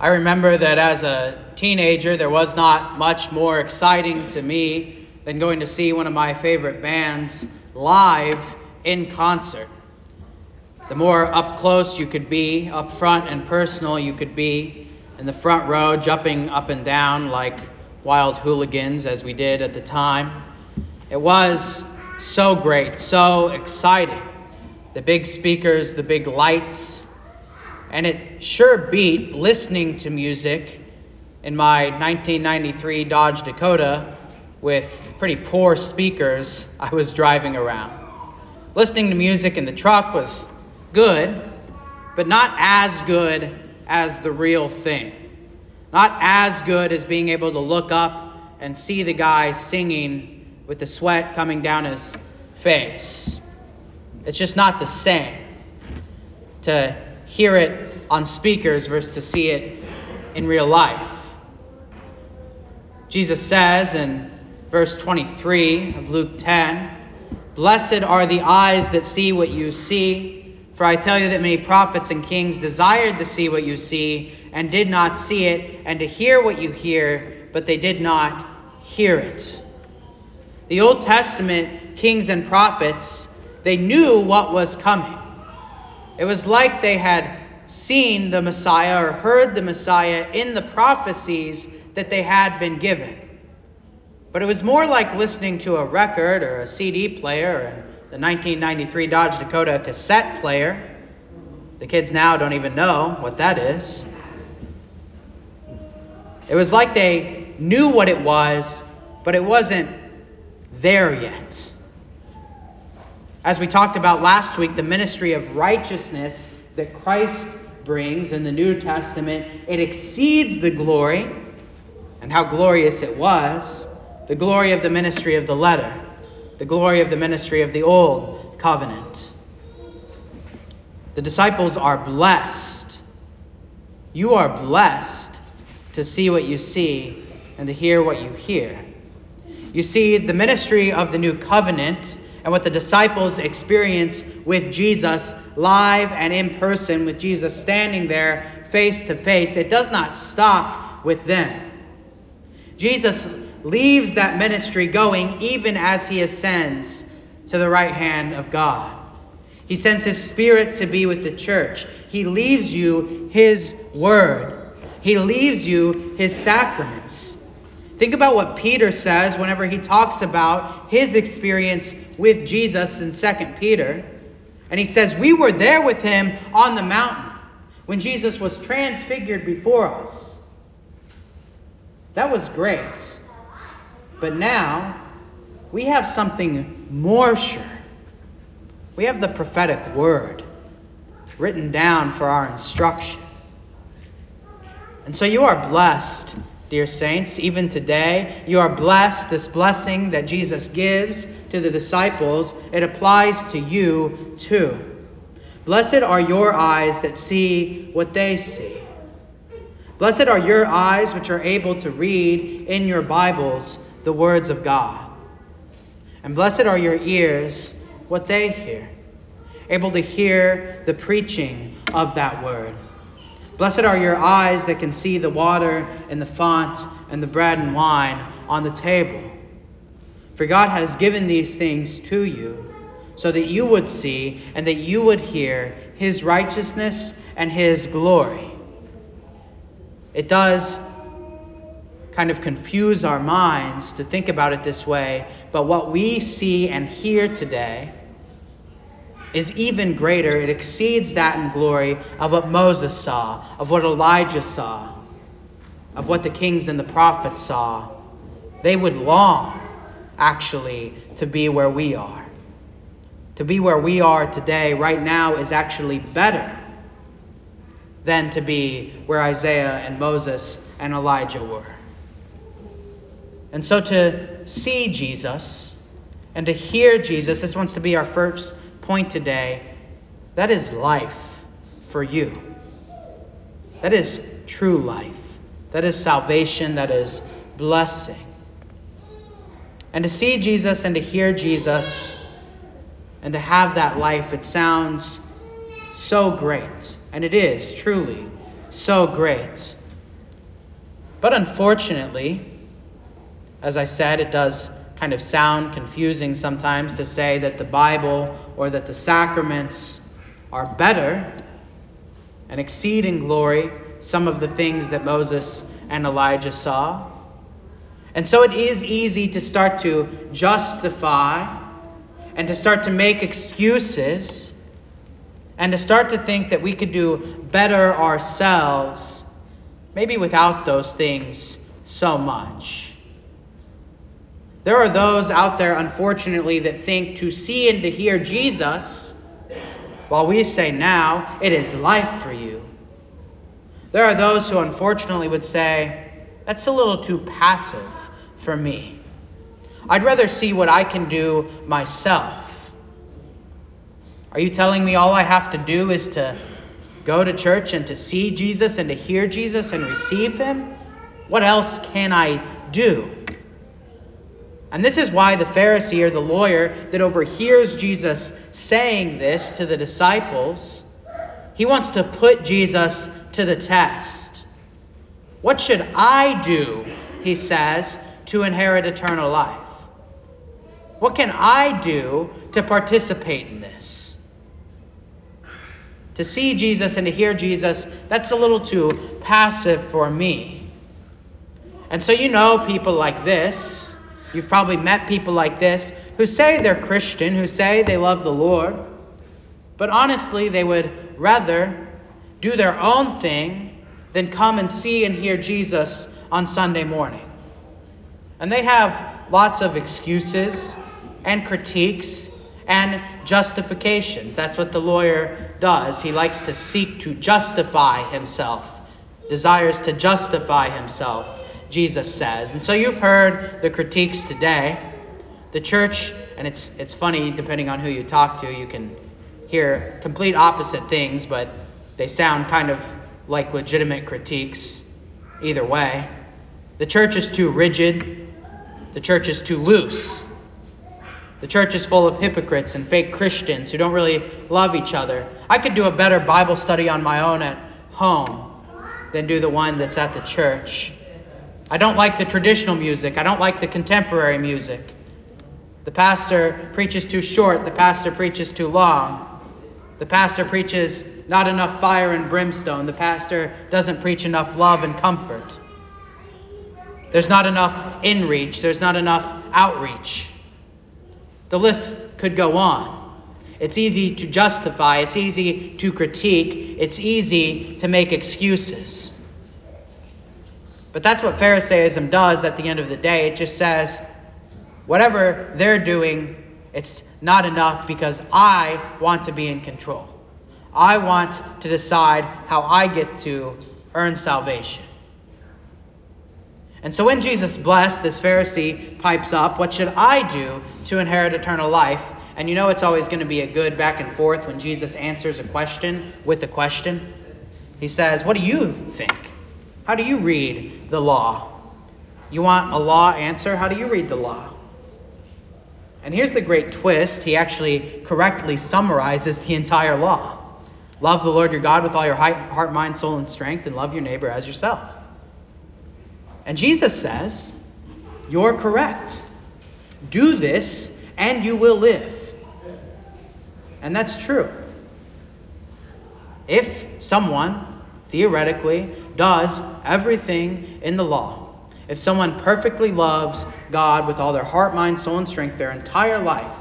I remember that as a teenager, there was not much more exciting to me than going to see one of my favorite bands live in concert. The more up close you could be, up front and personal you could be, in the front row, jumping up and down like wild hooligans as we did at the time. It was so great, so exciting. The big speakers, the big lights, and it sure beat listening to music in my 1993 Dodge Dakota with pretty poor speakers I was driving around. Listening to music in the truck was good, but not as good as the real thing. Not as good as being able to look up and see the guy singing with the sweat coming down his face. It's just not the same to hear it on speakers versus to see it in real life. Jesus says in verse 23 of Luke 10 Blessed are the eyes that see what you see. For I tell you that many prophets and kings desired to see what you see and did not see it, and to hear what you hear, but they did not hear it. The Old Testament kings and prophets, they knew what was coming. It was like they had seen the Messiah or heard the Messiah in the prophecies that they had been given. But it was more like listening to a record or a CD player or the 1993 Dodge Dakota cassette player. The kids now don't even know what that is. It was like they knew what it was, but it wasn't there yet. As we talked about last week, the ministry of righteousness that Christ brings in the New Testament, it exceeds the glory, and how glorious it was, the glory of the ministry of the letter, the glory of the ministry of the Old Covenant. The disciples are blessed. You are blessed to see what you see and to hear what you hear. You see, the ministry of the new covenant and what the disciples experience with Jesus live and in person, with Jesus standing there face to face, it does not stop with them. Jesus leaves that ministry going even as he ascends to the right hand of God. He sends his spirit to be with the church. He leaves you his word. He leaves you his sacraments. Think about what Peter says whenever he talks about his experience with Jesus in 2 Peter. And he says, We were there with him on the mountain when Jesus was transfigured before us. That was great. But now we have something more sure. We have the prophetic word written down for our instruction. And so you are blessed Dear saints, even today, you are blessed. This blessing that Jesus gives to the disciples, it applies to you too. Blessed are your eyes that see what they see. Blessed are your eyes which are able to read in your Bibles the words of God. And blessed are your ears what they hear, able to hear the preaching of that word. Blessed are your eyes that can see the water and the font and the bread and wine on the table. For God has given these things to you so that you would see and that you would hear his righteousness and his glory. It does kind of confuse our minds to think about it this way, but what we see and hear today is even greater. It exceeds that in glory of what Moses saw, of what Elijah saw, of what the kings and the prophets saw. They would long, actually, to be where we are. To be where we are today, right now, is actually better than to be where Isaiah and Moses and Elijah were. And so to see Jesus and to hear Jesus, this wants to be our first point today, that is life for you. That is true life. That is salvation. That is blessing. And to see Jesus and to hear Jesus and to have that life, it sounds so great. And it is truly so great. But unfortunately, as I said, it does kind of sound confusing sometimes to say that the Bible or that the sacraments are better and exceed in glory some of the things that Moses and Elijah saw. And so it is easy to start to justify and to start to make excuses and to start to think that we could do better ourselves, maybe without those things so much. There are those out there, unfortunately, that think to see and to hear Jesus, while we say now, it is life for you. There are those who unfortunately would say, that's a little too passive for me. I'd rather see what I can do myself. Are you telling me all I have to do is to go to church and to see Jesus and to hear Jesus and receive him? What else can I do? And this is why the Pharisee or the lawyer that overhears Jesus saying this to the disciples, he wants to put Jesus to the test. What should I do, he says, to inherit eternal life? What can I do to participate in this? To see Jesus and to hear Jesus, that's a little too passive for me. And so you know people like this. You've probably met people like this who say they're Christian, who say they love the Lord, but honestly, they would rather do their own thing than come and see and hear Jesus on Sunday morning. And they have lots of excuses and critiques and justifications. That's what the lawyer does. He likes to seek to justify himself, desires to justify himself, Jesus says. And so you've heard the critiques today. The church, and it's, it's funny, depending on who you talk to, you can hear complete opposite things, but they sound kind of like legitimate critiques either way. The church is too rigid, the church is too loose. The church is full of hypocrites and fake Christians who don't really love each other. I could do a better Bible study on my own at home than do the one that's at the church. I don't like the traditional music. I don't like the contemporary music. The pastor preaches too short. The pastor preaches too long. The pastor preaches not enough fire and brimstone. The pastor doesn't preach enough love and comfort. There's not enough in reach. There's not enough outreach. The list could go on. It's easy to justify, it's easy to critique, it's easy to make excuses. But that's what Pharisaism does at the end of the day. It just says, whatever they're doing, it's not enough because I want to be in control. I want to decide how I get to earn salvation. And so when Jesus blessed, this Pharisee pipes up, What should I do to inherit eternal life? And you know it's always going to be a good back and forth when Jesus answers a question with a question. He says, What do you think? How do you read the law? You want a law answer? How do you read the law? And here's the great twist. He actually correctly summarizes the entire law. Love the Lord your God with all your heart, mind, soul, and strength, and love your neighbor as yourself. And Jesus says, You're correct. Do this and you will live. And that's true. If someone, theoretically, does everything in the law, if someone perfectly loves God with all their heart, mind, soul, and strength their entire life,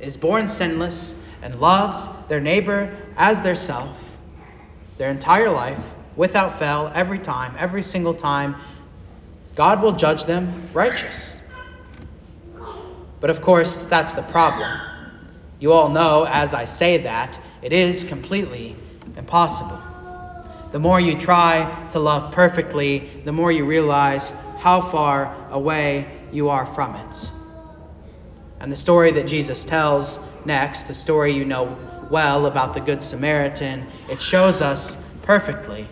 is born sinless, and loves their neighbor as their self, their entire life, without fail, every time, every single time, God will judge them righteous. But of course, that's the problem. You all know, as I say that, it is completely impossible. The more you try to love perfectly, the more you realize how far away you are from it. And the story that Jesus tells next, the story you know well about the Good Samaritan, it shows us perfectly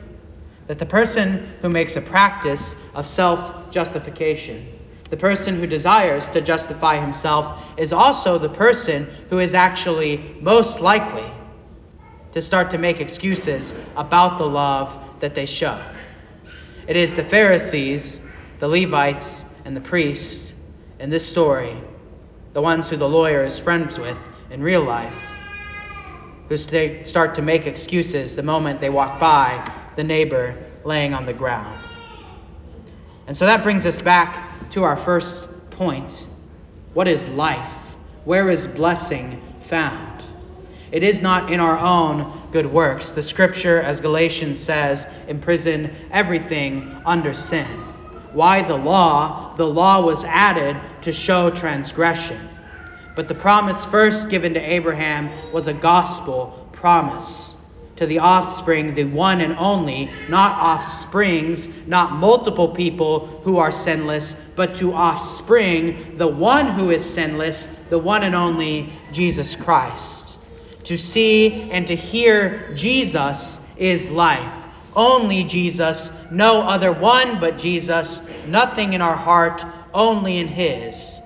that the person who makes a practice of self justification, the person who desires to justify himself, is also the person who is actually most likely to start to make excuses about the love that they show. It is the Pharisees, the Levites, and the priests in this story, the ones who the lawyer is friends with in real life, who start to make excuses the moment they walk by the neighbor laying on the ground. And so that brings us back to our first point. What is life? Where is blessing found? It is not in our own good works. The scripture, as Galatians says, imprison everything under sin. Why the law? The law was added to show transgression. But the promise first given to Abraham was a gospel promise to the offspring, the one and only, not offsprings, not multiple people who are sinless, but to offspring, the one who is sinless, the one and only Jesus Christ. To see and to hear Jesus is life. Only Jesus, no other one but Jesus, nothing in our heart, only in His.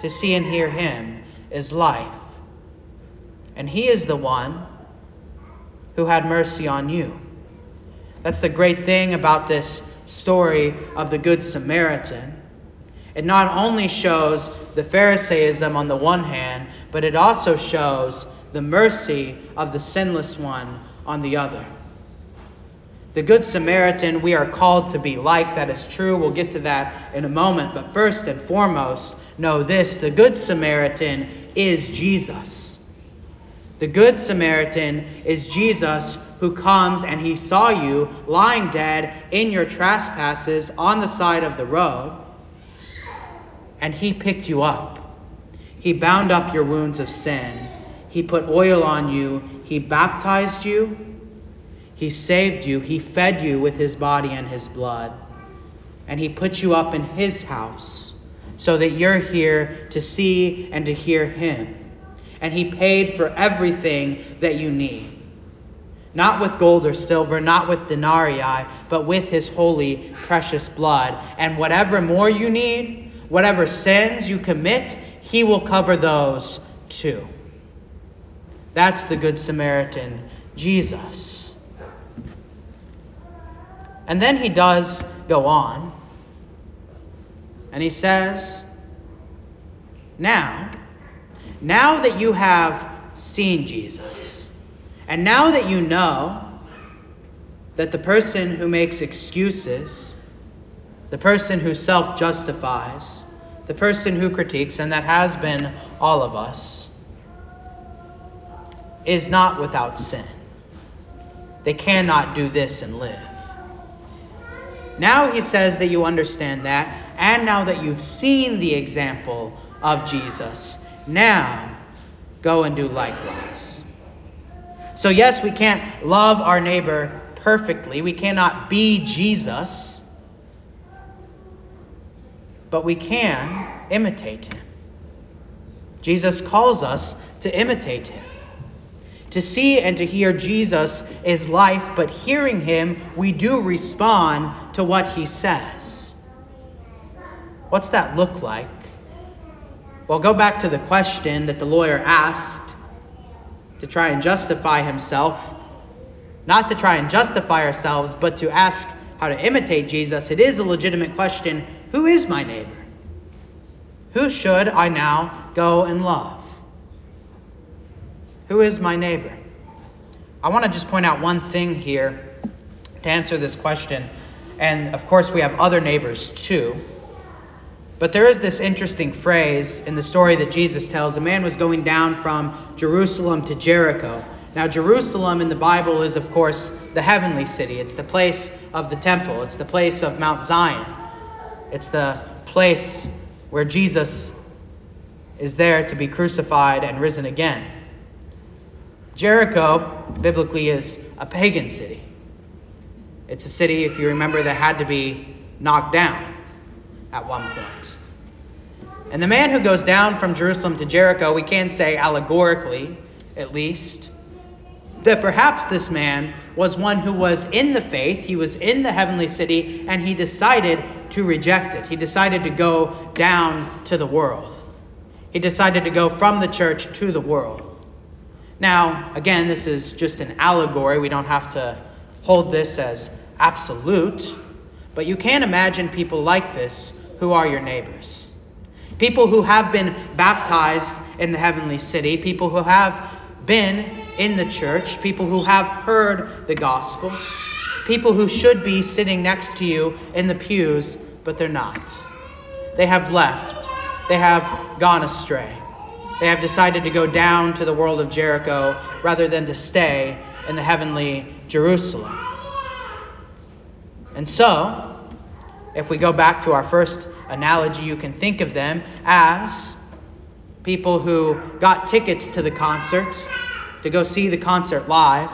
To see and hear Him is life. And He is the one who had mercy on you. That's the great thing about this story of the Good Samaritan. It not only shows the Pharisaism on the one hand, but it also shows the mercy of the sinless one on the other. The Good Samaritan, we are called to be like. That is true. We'll get to that in a moment. But first and foremost, know this the Good Samaritan is Jesus. The Good Samaritan is Jesus who comes and he saw you lying dead in your trespasses on the side of the road, and he picked you up. He bound up your wounds of sin. He put oil on you. He baptized you. He saved you. He fed you with his body and his blood. And he put you up in his house so that you're here to see and to hear him and he paid for everything that you need. Not with gold or silver, not with denarii, but with his holy, precious blood. And whatever more you need, whatever sins you commit, he will cover those too. That's the Good Samaritan, Jesus. And then he does go on, and he says, Now, now that you have seen Jesus, and now that you know that the person who makes excuses, the person who self justifies, the person who critiques, and that has been all of us, is not without sin. They cannot do this and live. Now he says that you understand that, and now that you've seen the example of Jesus, now, go and do likewise. So, yes, we can't love our neighbor perfectly. We cannot be Jesus. But we can imitate him. Jesus calls us to imitate him. To see and to hear Jesus is life, but hearing him, we do respond to what he says. What's that look like? Well, go back to the question that the lawyer asked to try and justify himself. Not to try and justify ourselves, but to ask how to imitate Jesus. It is a legitimate question Who is my neighbor? Who should I now go and love? Who is my neighbor? I want to just point out one thing here to answer this question. And of course, we have other neighbors too. But there is this interesting phrase in the story that Jesus tells. A man was going down from Jerusalem to Jericho. Now, Jerusalem in the Bible is, of course, the heavenly city. It's the place of the temple, it's the place of Mount Zion, it's the place where Jesus is there to be crucified and risen again. Jericho, biblically, is a pagan city. It's a city, if you remember, that had to be knocked down at one point. And the man who goes down from Jerusalem to Jericho, we can say allegorically, at least, that perhaps this man was one who was in the faith, he was in the heavenly city, and he decided to reject it. He decided to go down to the world. He decided to go from the church to the world. Now, again, this is just an allegory. We don't have to hold this as absolute. But you can imagine people like this who are your neighbors. People who have been baptized in the heavenly city, people who have been in the church, people who have heard the gospel, people who should be sitting next to you in the pews, but they're not. They have left, they have gone astray. They have decided to go down to the world of Jericho rather than to stay in the heavenly Jerusalem. And so, if we go back to our first analogy, you can think of them as people who got tickets to the concert to go see the concert live,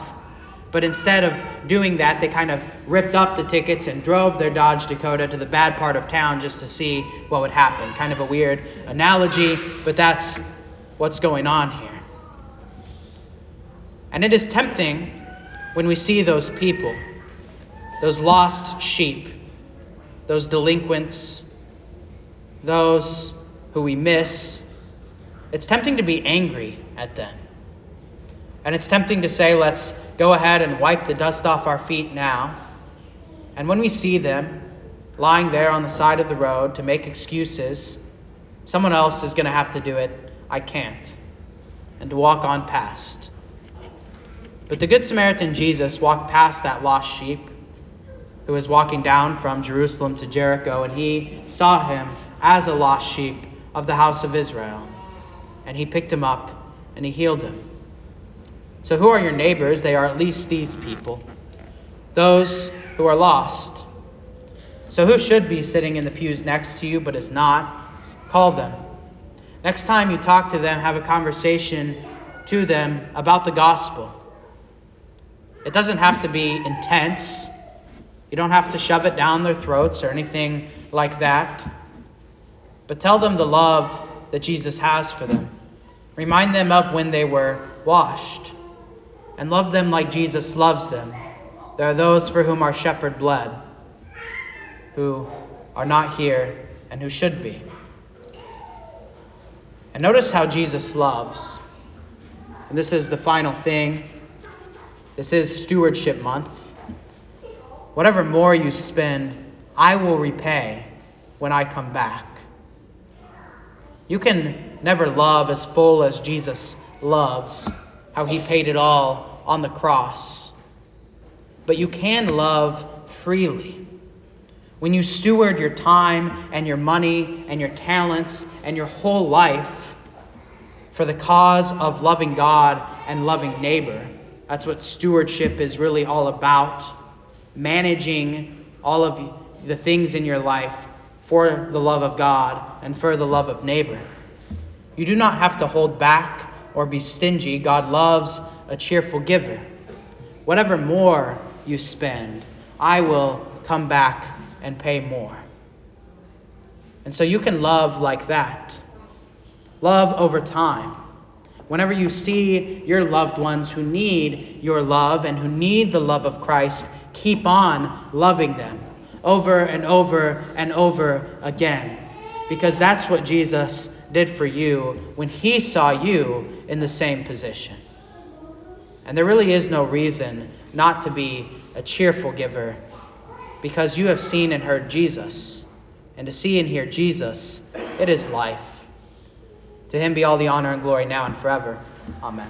but instead of doing that, they kind of ripped up the tickets and drove their Dodge Dakota to the bad part of town just to see what would happen. Kind of a weird analogy, but that's what's going on here. And it is tempting when we see those people, those lost sheep, those delinquents, those who we miss, it's tempting to be angry at them. And it's tempting to say, let's go ahead and wipe the dust off our feet now. And when we see them lying there on the side of the road to make excuses, someone else is going to have to do it. I can't. And to walk on past. But the Good Samaritan Jesus walked past that lost sheep who was walking down from Jerusalem to Jericho, and he saw him as a lost sheep of the house of Israel. And he picked him up and he healed him. So, who are your neighbors? They are at least these people, those who are lost. So, who should be sitting in the pews next to you but is not? Call them. Next time you talk to them, have a conversation to them about the gospel. It doesn't have to be intense. You don't have to shove it down their throats or anything like that. But tell them the love that Jesus has for them. Remind them of when they were washed. And love them like Jesus loves them. There are those for whom our shepherd bled, who are not here and who should be. And notice how Jesus loves. And this is the final thing. This is Stewardship Month. Whatever more you spend, I will repay when I come back. You can never love as full as Jesus loves, how he paid it all on the cross. But you can love freely. When you steward your time and your money and your talents and your whole life for the cause of loving God and loving neighbor, that's what stewardship is really all about. Managing all of the things in your life for the love of God and for the love of neighbor. You do not have to hold back or be stingy. God loves a cheerful giver. Whatever more you spend, I will come back and pay more. And so you can love like that. Love over time. Whenever you see your loved ones who need your love and who need the love of Christ, keep on loving them over and over and over again. Because that's what Jesus did for you when he saw you in the same position. And there really is no reason not to be a cheerful giver because you have seen and heard Jesus. And to see and hear Jesus, it is life. To him be all the honor and glory now and forever. Amen.